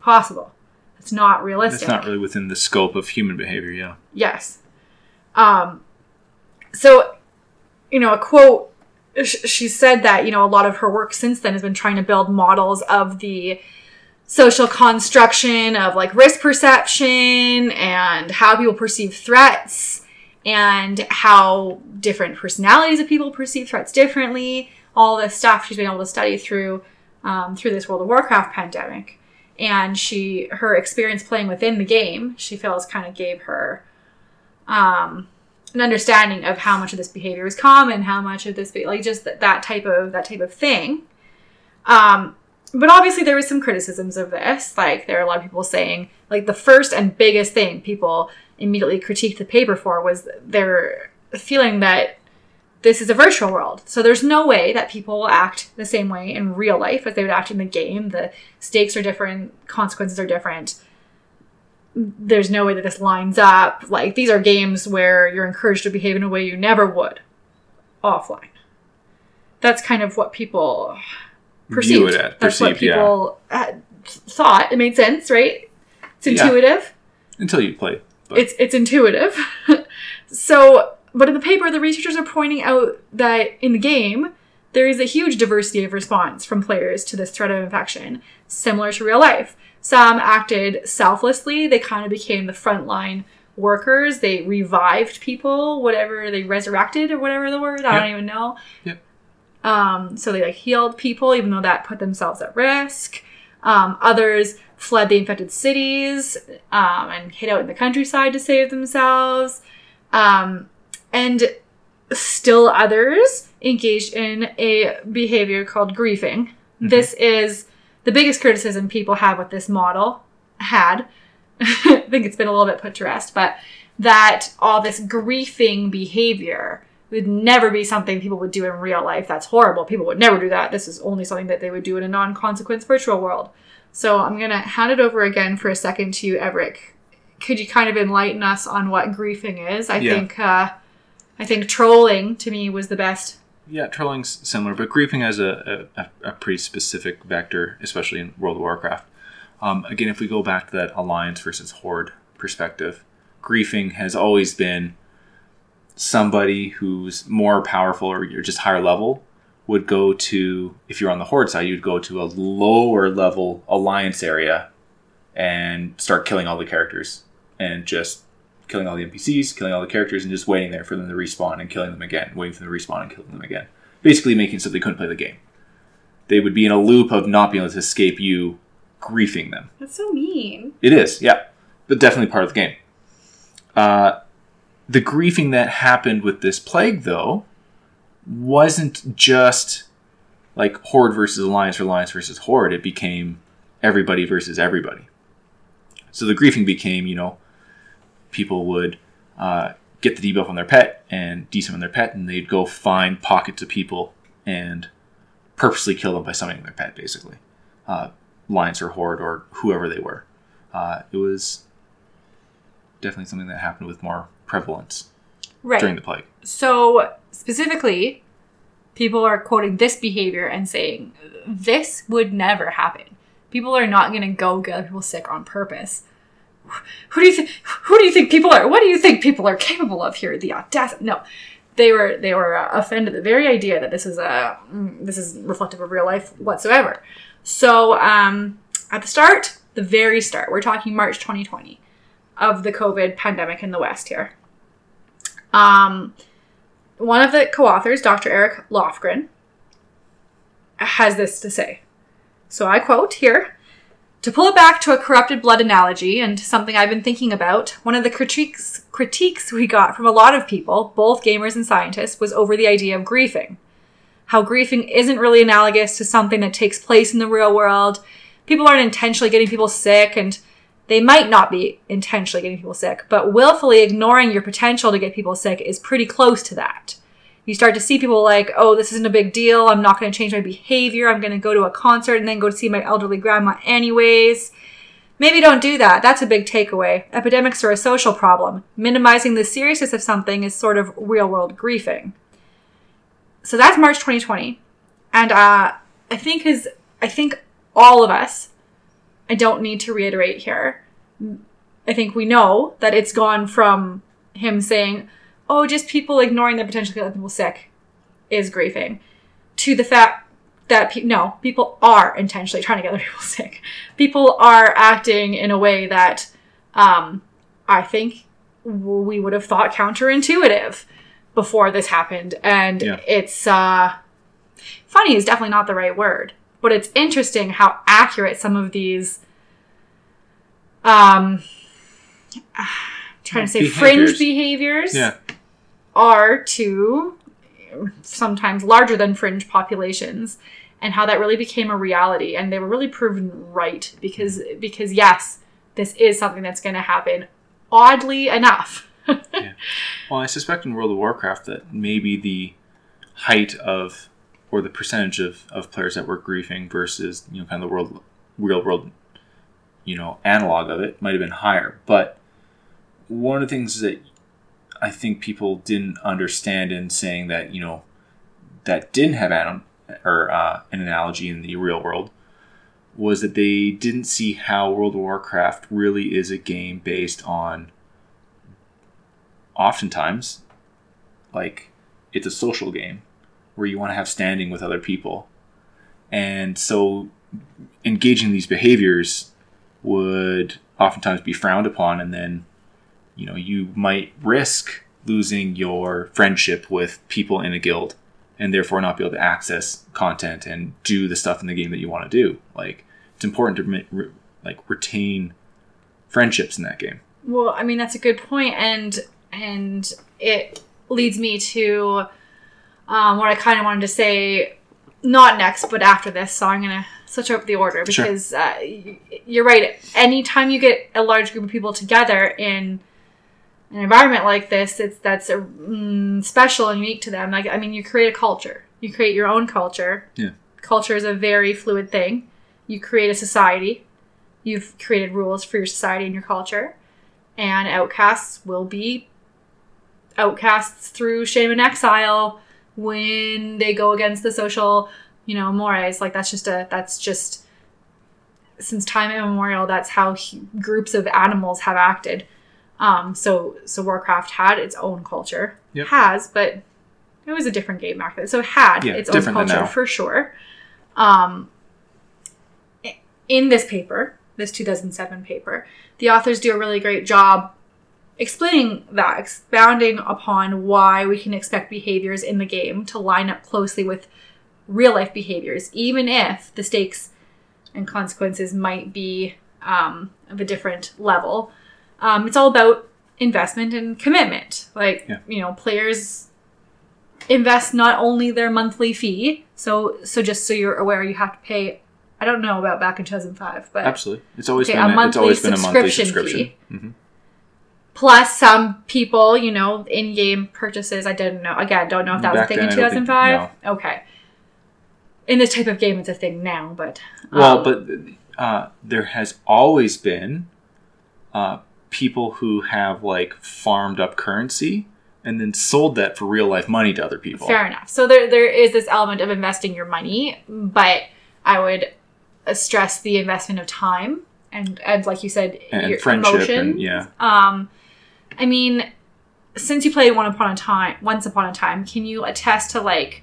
Speaker 1: possible. It's not realistic.
Speaker 2: It's not really within the scope of human behavior, yeah.
Speaker 1: Yes. Um, so, you know, a quote, sh- she said that, you know, a lot of her work since then has been trying to build models of the social construction of like risk perception and how people perceive threats and how different personalities of people perceive threats differently. All this stuff she's been able to study through um, through this World of Warcraft pandemic, and she her experience playing within the game she feels kind of gave her um, an understanding of how much of this behavior is common, how much of this be- like just that, that type of that type of thing. Um, but obviously there was some criticisms of this. Like there are a lot of people saying like the first and biggest thing people immediately critiqued the paper for was their feeling that this is a virtual world. So there's no way that people will act the same way in real life as they would act in the game. The stakes are different, consequences are different. There's no way that this lines up. Like these are games where you're encouraged to behave in a way you never would offline. That's kind of what people perceived.
Speaker 2: View it as
Speaker 1: That's what
Speaker 2: perceived, yeah.
Speaker 1: people had thought. It made sense, right? It's
Speaker 2: Yeah.
Speaker 1: intuitive
Speaker 2: Until you play. But
Speaker 1: it's it's intuitive. so, but in the paper, the researchers are pointing out that in the game there is a huge diversity of response from players to this threat of infection, similar to real life. Some acted selflessly; they kind of became the frontline workers. They revived people, whatever they resurrected or whatever the word. I
Speaker 2: Yep.
Speaker 1: don't even know.
Speaker 2: Yep.
Speaker 1: Um, so they like healed people, even though that put themselves at risk. Um, others fled the infected cities um, and hid out in the countryside to save themselves. Um, and still others engaged in a behavior called griefing. This is the biggest criticism people have with this model. Had. I think it's been a little bit put to rest, but that all this griefing behavior would never be something people would do in real life. That's horrible. People would never do that. This is only something that they would do in a non consequence virtual world. So I'm going to hand it over again for a second to you, Everett. Could you kind of enlighten us on what griefing is? I
Speaker 2: Yeah.
Speaker 1: think uh, I think trolling to me was the best.
Speaker 2: Yeah, trolling's similar, but griefing has a, a, a pretty specific vector, especially in World of Warcraft. Um, again, if we go back to that alliance versus horde perspective, griefing has always been somebody who's more powerful or just higher level would go to if you're on the horde side you'd go to a lower level alliance area and start killing all the characters and just killing all the npcs killing all the characters and just waiting there for them to respawn and killing them again waiting for them to respawn and killing them again basically making so they couldn't play the game they would be in a loop of not being able to escape you griefing them
Speaker 1: That's so mean.
Speaker 2: it is, yeah, but definitely part of the game. Uh, the griefing that happened with this plague, though, wasn't just like horde versus alliance or alliance versus horde. It became everybody versus everybody. So the griefing became, you know, people would uh, get the debuff on their pet and desummon their pet, and they'd go find pockets of people and purposely kill them by summoning their pet, basically. Uh, alliance or horde or whoever they were. Uh, it was definitely something that happened with more prevalence
Speaker 1: right.
Speaker 2: during the plague.
Speaker 1: So specifically, people are quoting this behavior and saying this would never happen. People are not going to go get people sick on purpose. Who do you think? Who do you think people are? What do you think people are capable of here? The audacity! No, they were they were uh, offended at the very idea that this is a mm, this is reflective of real life whatsoever. So um, at the start, the very start, we're talking March 2020 of the COVID pandemic in the West here. Um, one of the co-authors, Dr. Eric Lofgren, has this to say. So I quote here. To pull it back to a corrupted blood analogy and something I've been thinking about, one of the critiques critiques we got from a lot of people, both gamers and scientists, was over the idea of griefing. How griefing isn't really analogous to something that takes place in the real world. People aren't intentionally getting people sick and they might not be intentionally getting people sick, but willfully ignoring your potential to get people sick is pretty close to that. You start to see people like, oh, this isn't a big deal. I'm not going to change my behavior. I'm going to go to a concert and then go to see my elderly grandma anyways. Maybe don't do that. That's a big takeaway. Epidemics are a social problem. Minimizing the seriousness of something is sort of real world griefing. So that's March 2020. And uh, I think is I think all of us, I don't need to reiterate here. I think we know that it's gone from him saying, oh, just people ignoring the potential to get people sick is griefing, to the fact that pe- no, people are intentionally trying to get other people sick. People are acting in a way that um, I think we would have thought counterintuitive before this happened, and
Speaker 2: Yeah.
Speaker 1: it's uh, funny is definitely not the right word, but it's interesting how accurate some of these um trying to say
Speaker 2: Behaviors.
Speaker 1: fringe behaviors
Speaker 2: Yeah.
Speaker 1: Are to sometimes larger than fringe populations and how that really became a reality and they were really proven right because because yes this is something that's going to happen oddly enough
Speaker 2: Well, I suspect in World of Warcraft that maybe the height of or the percentage of, of players that were griefing versus you know kind of the world real world you know analog of it might have been higher. But one of the things that I think people didn't understand in saying that you know that didn't have anim- or uh, an analogy in the real world was that they didn't see how World of Warcraft really is a game based on oftentimes like it's a social game where you want to have standing with other people. And so engaging these behaviors would oftentimes be frowned upon and then you know you might risk losing your friendship with people in a guild and therefore not be able to access content and do the stuff in the game that you want to do like it's important to re- re- like retain friendships in that game
Speaker 1: Well, I mean that's a good point, and and it leads me to um, what I kind of wanted to say, not next, but after this. So I'm gonna switch up the order
Speaker 2: Sure.
Speaker 1: because uh, you're right. Anytime you get a large group of people together in an environment like this, it's that's a, mm, special and unique to them. Like I mean, you create a culture. You create your own culture.
Speaker 2: Yeah.
Speaker 1: Culture is a very fluid thing. You create a society. You've created rules for your society and your culture and outcasts will be outcasts through shame and exile when they go against the social you know mores like that's just a that's just since time immemorial that's how he, groups of animals have acted um so so warcraft had its own culture
Speaker 2: Yep.
Speaker 1: has but it was a different game back then so it had
Speaker 2: Yeah,
Speaker 1: its own culture for sure um in this paper this 2007 paper the authors do a really great job explaining that, expounding upon why we can expect behaviors in the game to line up closely with real life behaviors, even if the stakes and consequences might be um, of a different level. Um, it's all about investment and commitment. Like,
Speaker 2: Yeah.
Speaker 1: you know, players invest not only their monthly fee, so so just so you're aware, you have to pay. I don't know about back in 2005, but
Speaker 2: absolutely it's always
Speaker 1: Okay,
Speaker 2: been
Speaker 1: a
Speaker 2: a, it's
Speaker 1: monthly
Speaker 2: always been a monthly
Speaker 1: subscription fee.
Speaker 2: hmm
Speaker 1: plus some people, you know, in-game purchases. I didn't know. Again, don't know if that was a thing in
Speaker 2: then, I don't think-
Speaker 1: 2005. Okay. In this type of game, it's a thing now, but
Speaker 2: Well,
Speaker 1: um,
Speaker 2: but uh, there has always been uh, people who have like farmed up currency and then sold that for real life money to other people.
Speaker 1: Fair enough. So there there is this element of investing your money, but I would uh, stress the investment of time and and like you said,
Speaker 2: And
Speaker 1: your
Speaker 2: friendship
Speaker 1: emotion.
Speaker 2: and yeah.
Speaker 1: Um, I mean, since you played One Upon a Time, Once Upon a Time, can you attest to like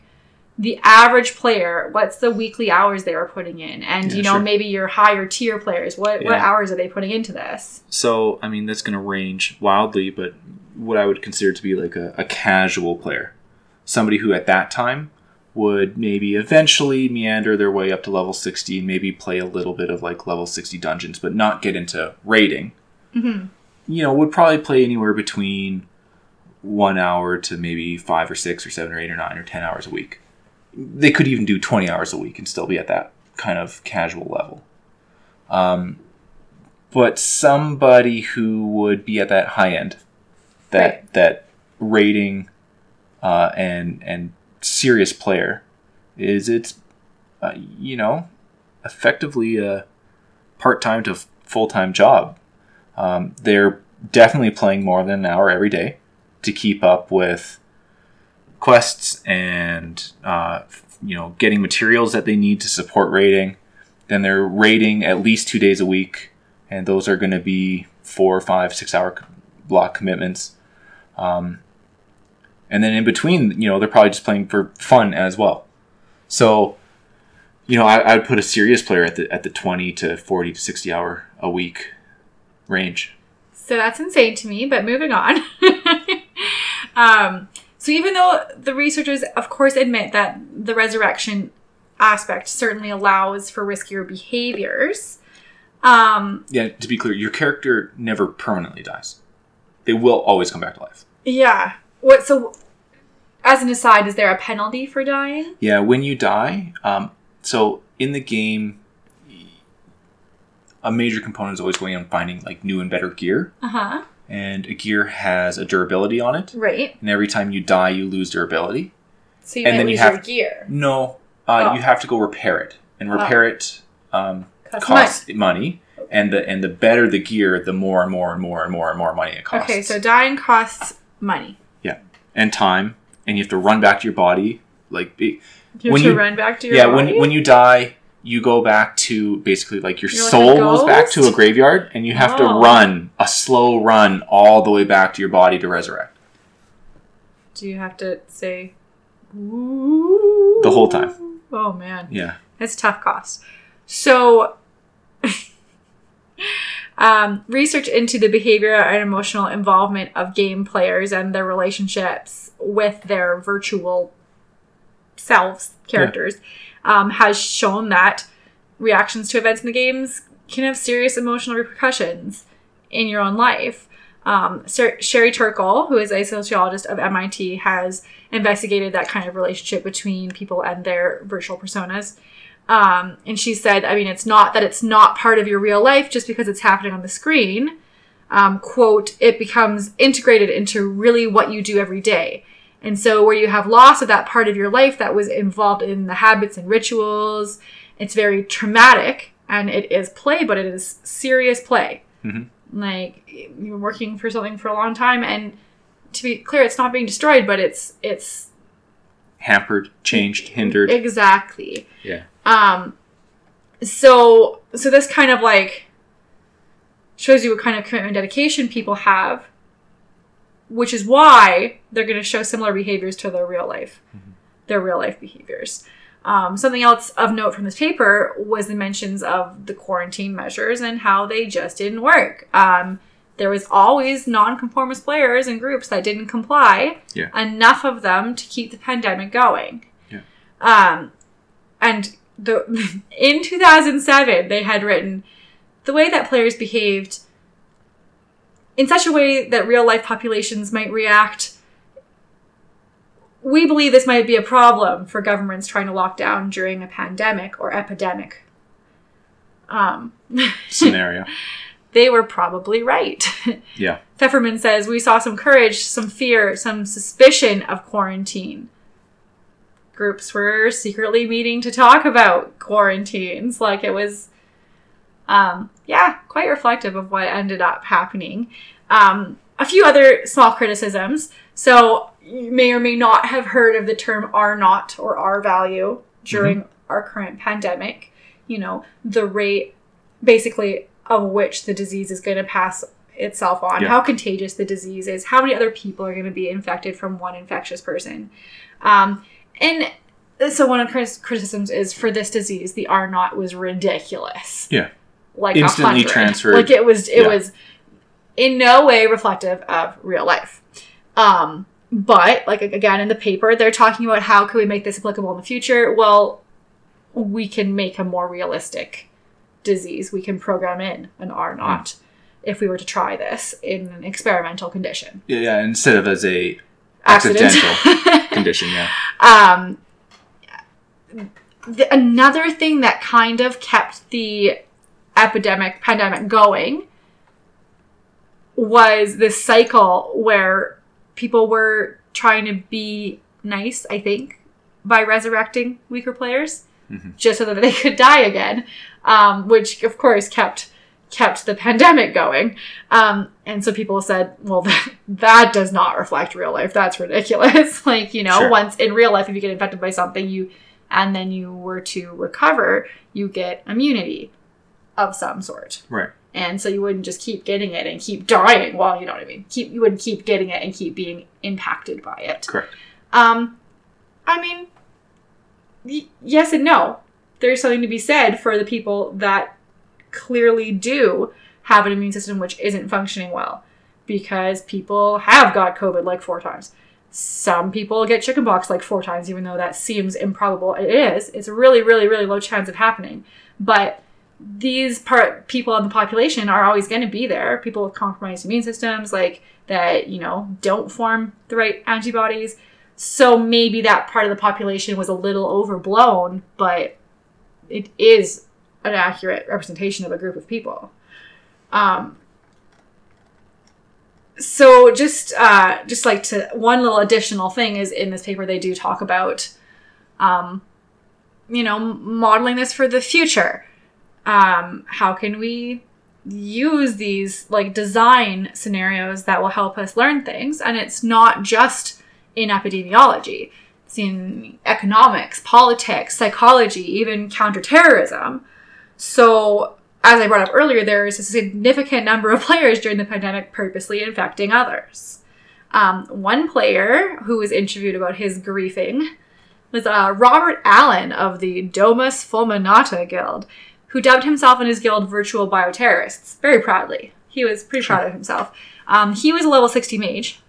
Speaker 1: the average player? What's the weekly hours they were putting in, and
Speaker 2: Yeah,
Speaker 1: you know
Speaker 2: sure.
Speaker 1: maybe your higher tier players, what what hours are they putting into this?
Speaker 2: So, I mean, that's going to range wildly, but what I would consider to be like a, a casual player, somebody who at that time would maybe eventually meander their way up to level 60 and maybe play a little bit of like level 60 dungeons, but not get into raiding.
Speaker 1: Mhm.
Speaker 2: You know, would probably play anywhere between one hour to maybe five or six or seven or eight or nine or 10 hours a week. They could even do 20 hours a week and still be at that kind of casual level. Um, but somebody who would be at that high end, that
Speaker 1: Right.
Speaker 2: that raiding uh, and and serious player, is it's uh, you know effectively a part time to full time job. Um, they're definitely playing more than an hour every day to keep up with quests and uh, you know getting materials that they need to support raiding. Then they're raiding at least two days a week, and those are going to be four, five, six hour block commitments. Um, and then in between, you know, they're probably just playing for fun as well. So, you know, I, I'd put a serious player at the at the twenty to forty to sixty hour a week range.
Speaker 1: So that's insane to me, but moving on. um, so even though the researchers, of course, admit that the resurrection aspect certainly allows for riskier behaviors, um,
Speaker 2: Yeah, to be clear, your character never permanently dies. They will always come back to life.
Speaker 1: yeah. What so? As an aside, is there a penalty for dying?
Speaker 2: Yeah, when you die, um, so in the game, a major component is always going on finding like new and better gear,
Speaker 1: Uh huh.
Speaker 2: And a gear has a durability on it.
Speaker 1: Right.
Speaker 2: And every time you die, you lose durability.
Speaker 1: So you
Speaker 2: And then you
Speaker 1: lose
Speaker 2: have-
Speaker 1: your gear.
Speaker 2: No, uh,
Speaker 1: Oh.
Speaker 2: you have to go repair it, and repair it um,
Speaker 1: Costs
Speaker 2: costs money. And the and the better the gear, the more and more and more and more and more money it costs.
Speaker 1: Okay, so dying costs money.
Speaker 2: Yeah, and time, and you have to run back to your body. Like it,
Speaker 1: You have
Speaker 2: When
Speaker 1: to
Speaker 2: you-
Speaker 1: run back to your
Speaker 2: yeah,
Speaker 1: body?
Speaker 2: when when you die, you go back to basically like your
Speaker 1: You're like
Speaker 2: soul goes back to a graveyard, and you have
Speaker 1: Oh.
Speaker 2: to run a slow run all the way back to your body to resurrect.
Speaker 1: Do you have to say "Ooh"?
Speaker 2: The whole time.
Speaker 1: Oh man,
Speaker 2: Yeah,
Speaker 1: it's tough cost. So, um, research into the behavior and emotional involvement of game players and their relationships with their virtual selves, characters, um, has shown that reactions to events in the games can have serious emotional repercussions in your own life. Um, Sher- Sherry Turkle, who is a sociologist of MIT, has investigated that kind of relationship between people and their virtual personas. Um, and she said, I mean, it's not that it's not part of your real life just because it's happening on the screen. Um, quote, it becomes integrated into really what you do every day. And so, where you have loss of that part of your life that was involved in the habits and rituals, it's very traumatic and it is play, but it is serious play.
Speaker 2: Mhm.
Speaker 1: Like, you're working for something for a long time, and to be clear, it's not being destroyed, but it's, it's
Speaker 2: hampered, changed, hindered.
Speaker 1: exactly.
Speaker 2: Yeah.
Speaker 1: Um, so so this kind of like shows you what kind of commitment and dedication people have, which is why they're going to show similar behaviors to their real life, their real life behaviors. Um, something else of note from this paper was the mentions of the quarantine measures and how they just didn't work. Um, there was always non-conformist players and groups that didn't comply.
Speaker 2: Yeah.
Speaker 1: Enough of them to keep the pandemic going.
Speaker 2: Yeah.
Speaker 1: Um, and the in 2007 they had written the way that players behaved in such a way that real life populations might react we believe this might be a problem for governments trying to lock down during a pandemic or epidemic um,
Speaker 2: scenario.
Speaker 1: they were probably right
Speaker 2: Yeah.
Speaker 1: Fefferman says we saw some courage, some fear, some suspicion of quarantine. Groups were secretly meeting to talk about quarantines, like it was Um, yeah, quite reflective of what ended up happening. Um, a few other small criticisms. So you may or may not have heard of the term R naught or R value during our current pandemic. You know, the rate basically of which the disease is going to pass itself on,
Speaker 2: Yeah.
Speaker 1: how contagious the disease is, how many other people are going to be infected from one infectious person. Um, and so one of Chris' criticisms is for this disease, the R naught was ridiculous.
Speaker 2: Yeah.
Speaker 1: Like
Speaker 2: Instantly
Speaker 1: 100.
Speaker 2: transferred.
Speaker 1: Like it was, it
Speaker 2: Yeah.
Speaker 1: was in no way reflective of real life. Um, but like again in the paper, they're talking about how could we make this applicable in the future. Well, we can make a more realistic disease. We can program in an R naught if we were to try this in an experimental condition.
Speaker 2: Yeah, yeah, instead of as a
Speaker 1: Accident.
Speaker 2: accidental condition. Yeah.
Speaker 1: Um, the, another thing that kind of kept the epidemic pandemic going was this cycle where people were trying to be nice, I think, by resurrecting weaker players
Speaker 2: Mhm.
Speaker 1: just so that they could die again, um, which of course kept kept the pandemic going. Um, and so people said, well, that, that does not reflect real life. That's ridiculous. like, you know,
Speaker 2: Sure.
Speaker 1: once in real life, if you get infected by something, you and then you were to recover, you get immunity of some sort.
Speaker 2: Right.
Speaker 1: And so you wouldn't just keep getting it and keep dying. Well, you know what I mean. Keep you wouldn't keep getting it and keep being impacted by it.
Speaker 2: Correct.
Speaker 1: Um, I mean, y- yes and no. There's something to be said for the people that clearly do have an immune system which isn't functioning well because people have got COVID like four times. Some people get chickenpox like four times, even though that seems improbable. It is. It's a really, really, really low chance of happening. But these part people in the population are always going to be there. People with compromised immune systems, like that, you know, don't form the right antibodies. So maybe that part of the population was a little overblown, but it is an accurate representation of a group of people. Um, so just uh, just like to one little additional thing is in this paper they do talk about um, you know modeling this for the future um, how can we use these like design scenarios that will help us learn things? And it's not just in epidemiology. It's in economics politics psychology even counterterrorism. So as i brought up earlier there is a significant number of players during the pandemic purposely infecting others. Um, one player who was interviewed about his griefing was uh, robert allen of the domus fulminata guild who dubbed himself and his guild virtual bioterrorists very proudly. He was pretty proud of himself. Um, he was a level 60 mage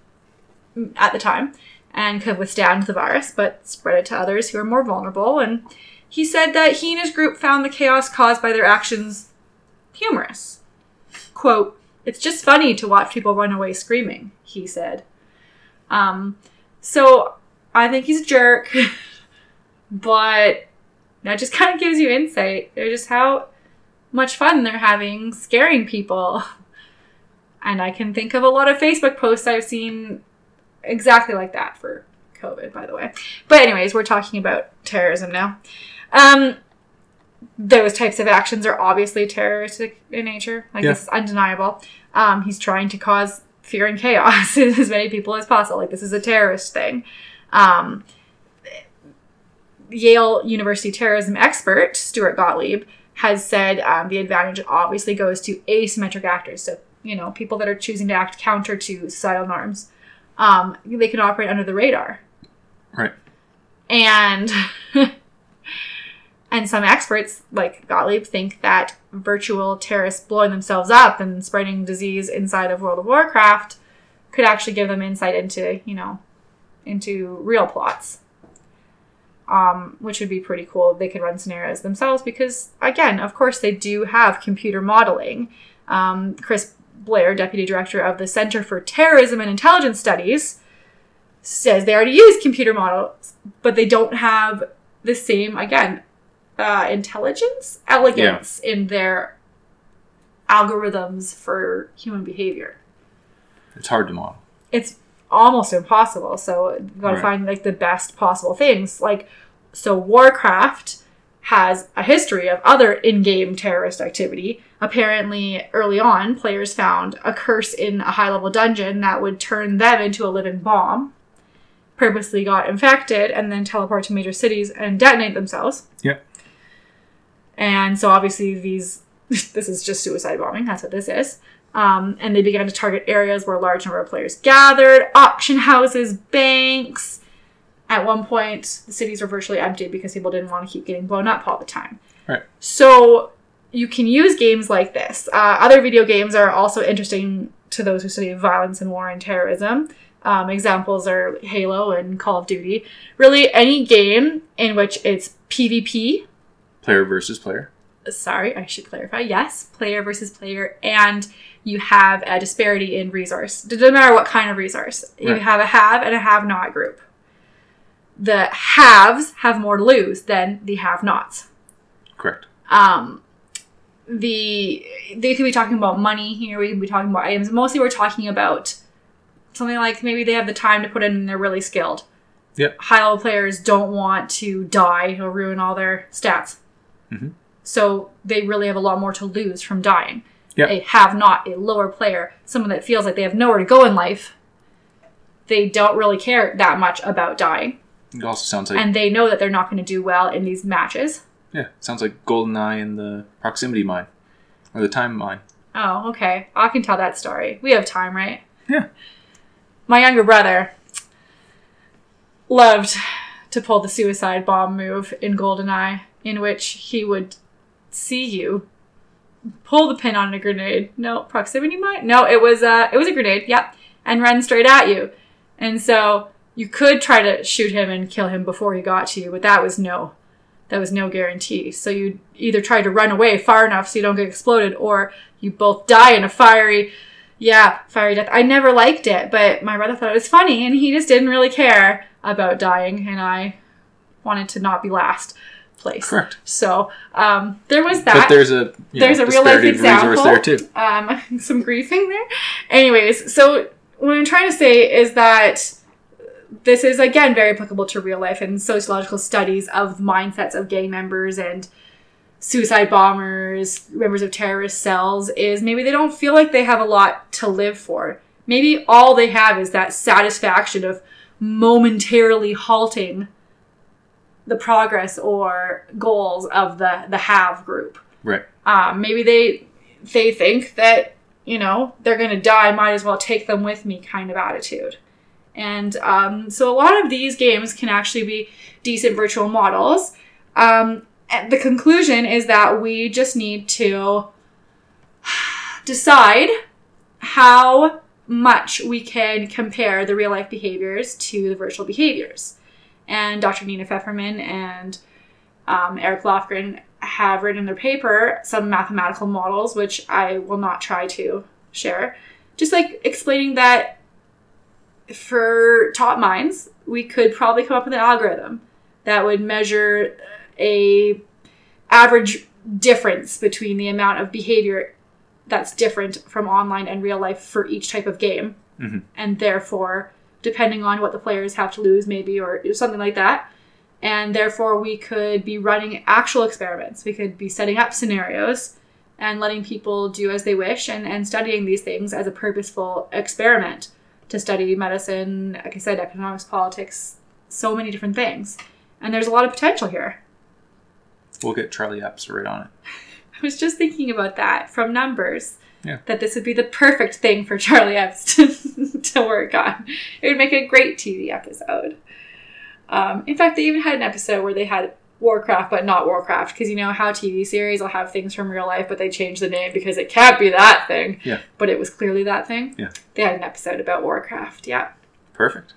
Speaker 1: at the time and could withstand the virus, but spread it to others who are more vulnerable. And he said that he and his group found the chaos caused by their actions humorous. Quote, it's just funny to watch people run away screaming, he said. Um, so I think he's a jerk, but that just kind of gives you insight. They're just how much fun they're having scaring people. And I can think of a lot of Facebook posts I've seen exactly like that for COVID, by the way. But anyways, we're talking about terrorism now. Um, those types of actions are obviously terroristic in nature. Like
Speaker 2: Yeah.
Speaker 1: this is undeniable. Um, he's trying to cause fear and chaos in as many people as possible. Like this is a terrorist thing. Um, Yale University terrorism expert Stuart Gottlieb has said um, the advantage obviously goes to asymmetric actors. So you know people that are choosing to act counter to societal norms. Um, they can operate under the radar,
Speaker 2: Right.
Speaker 1: and and some experts like Gottlieb think that virtual terrorists blowing themselves up and spreading disease inside of World of Warcraft could actually give them insight into you know into real plots um, which would be pretty cool. They could run scenarios themselves because, again, of course, they do have computer modeling. Um, Chris Blair, deputy director of the Center for Terrorism and Intelligence Studies, says they already use computer models, but they don't have the same, again, uh, intelligence, elegance in their algorithms for human behavior
Speaker 2: It's hard to model.
Speaker 1: it's almost impossible. So you gotta
Speaker 2: Right.
Speaker 1: find like the best possible things. Like so Warcraft has a history of other in-game terrorist activity. Apparently, early on, players found a curse in a high-level dungeon that would turn them into a living bomb. Purposely got infected and then teleport to major cities and detonate themselves.
Speaker 2: Yep.
Speaker 1: And so obviously these this is just suicide bombing. That's what this is. Um, and they began to target areas where a large number of players gathered, auction houses, banks. At one point, the cities were virtually empty because people didn't want to keep getting blown up all the time.
Speaker 2: Right.
Speaker 1: So you can use games like this. Uh, other video games are also interesting to those who study violence and war and terrorism. Um, examples are Halo and Call of Duty. Really, any game in which it's PvP,
Speaker 2: Player versus player.
Speaker 1: sorry, I should clarify. Yes, player versus player, and you have a disparity in resource. It doesn't matter what kind of resource. You
Speaker 2: Right.
Speaker 1: have a have and a have not group. The haves have more to lose than the have nots.
Speaker 2: Correct.
Speaker 1: Um, the they could be talking about money here. We could be talking about items. Mostly, we're talking about something like maybe they have the time to put in and they're really skilled.
Speaker 2: Yep.
Speaker 1: High level players don't want to die or ruin all their stats.
Speaker 2: Mm-hmm.
Speaker 1: So they really have a lot more to lose from dying.
Speaker 2: Yep.
Speaker 1: A have not a lower player, someone that feels like they have nowhere to go in life. They don't really care that much about dying,
Speaker 2: It also sounds like
Speaker 1: and they know that they're not going to do well in these matches.
Speaker 2: yeah, sounds like GoldenEye and the proximity mine, or the time mine.
Speaker 1: Oh, okay. I can tell that story. We have time, right?
Speaker 2: Yeah.
Speaker 1: My younger brother loved to pull the suicide bomb move in GoldenEye, in which he would see you pull the pin on a grenade. No, proximity mine? No, it was uh it was a grenade, yep. And run straight at you. And so you could try to shoot him and kill him before he got to you, but that was no that was no guarantee. So you either try to run away far enough so you don't get exploded, or you both die in a fiery, yeah, fiery death. I never liked it, but my brother thought it was funny, and he just didn't really care about dying, and I wanted to not be last place.
Speaker 2: Correct.
Speaker 1: So um, there was that
Speaker 2: But there's a
Speaker 1: there's
Speaker 2: know,
Speaker 1: a real life
Speaker 2: disparity of resource
Speaker 1: example.
Speaker 2: there too.
Speaker 1: um, some griefing there. Anyways, so what I'm trying to say is that this is again very applicable to real life and sociological studies of mindsets of gang members and suicide bombers, members of terrorist cells. Is maybe they don't feel like they have a lot to live for. Maybe all they have is that satisfaction of momentarily halting the progress or goals of the the have group.
Speaker 2: Right.
Speaker 1: um, maybe they they think that you know they're gonna die might as well take them with me kind of attitude. And um, so a lot of these games can actually be decent virtual models. Um, and the conclusion is that we just need to decide how much we can compare the real life behaviors to the virtual behaviors and dr nina fefferman and um, Eric Lofgren have written in their paper some mathematical models, which I will not try to share. Just like explaining that for top minds, we could probably come up with an algorithm that would measure a average difference between the amount of behavior that's different from online and real life for each type of game.
Speaker 2: Mhm.
Speaker 1: And therefore, depending on what the players have to lose, maybe, or something like that, and therefore we could be running actual experiments. We could be setting up scenarios and letting people do as they wish and, and studying these things as a purposeful experiment to study medicine like i said economics politics so many different things. And there's a lot of potential here.
Speaker 2: We'll get Charlie Eppes right on it.
Speaker 1: i was just thinking about that from numbers
Speaker 2: Yeah.
Speaker 1: that this would be the perfect thing for charlie eppes to, to work on it would make a great tv episode Um, in fact, they even had an episode where they had Warcraft, but not Warcraft, because you know how TV series will have things from real life, but they change the name because it can't be that thing.
Speaker 2: Yeah.
Speaker 1: But it was clearly that thing.
Speaker 2: Yeah.
Speaker 1: They had an episode about Warcraft. Yeah.
Speaker 2: Perfect.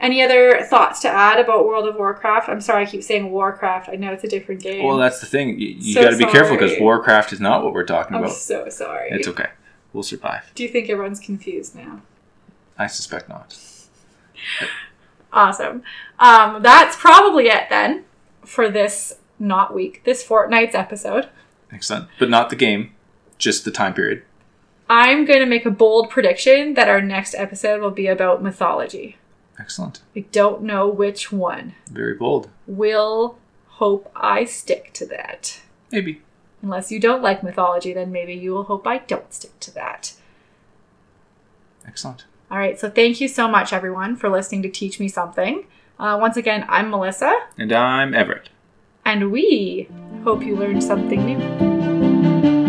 Speaker 1: Any other thoughts to add about World of Warcraft? I'm sorry, I keep saying Warcraft. I know it's a different game.
Speaker 2: Well, that's the thing. You, you
Speaker 1: So
Speaker 2: got to be careful because. Warcraft is not what we're talking
Speaker 1: I'm
Speaker 2: about.
Speaker 1: so sorry.
Speaker 2: It's okay. We'll survive.
Speaker 1: Do you think everyone's confused now?
Speaker 2: I suspect not.
Speaker 1: Awesome. Um, that's probably it then for this not week, this fortnight's episode.
Speaker 2: Excellent. But not the game, just the time period.
Speaker 1: I'm going to make a bold prediction that our next episode will be about mythology.
Speaker 2: Excellent.
Speaker 1: I don't know which one.
Speaker 2: Very bold.
Speaker 1: We'll hope I stick to that.
Speaker 2: Maybe.
Speaker 1: Unless you don't like mythology, then maybe you will hope I don't stick to that.
Speaker 2: Excellent.
Speaker 1: All right, so thank you so much, everyone, for listening to Teach Me Something. Uh, once again, I'm Melissa,
Speaker 2: And I'm Everett.
Speaker 1: and we hope you learned something new.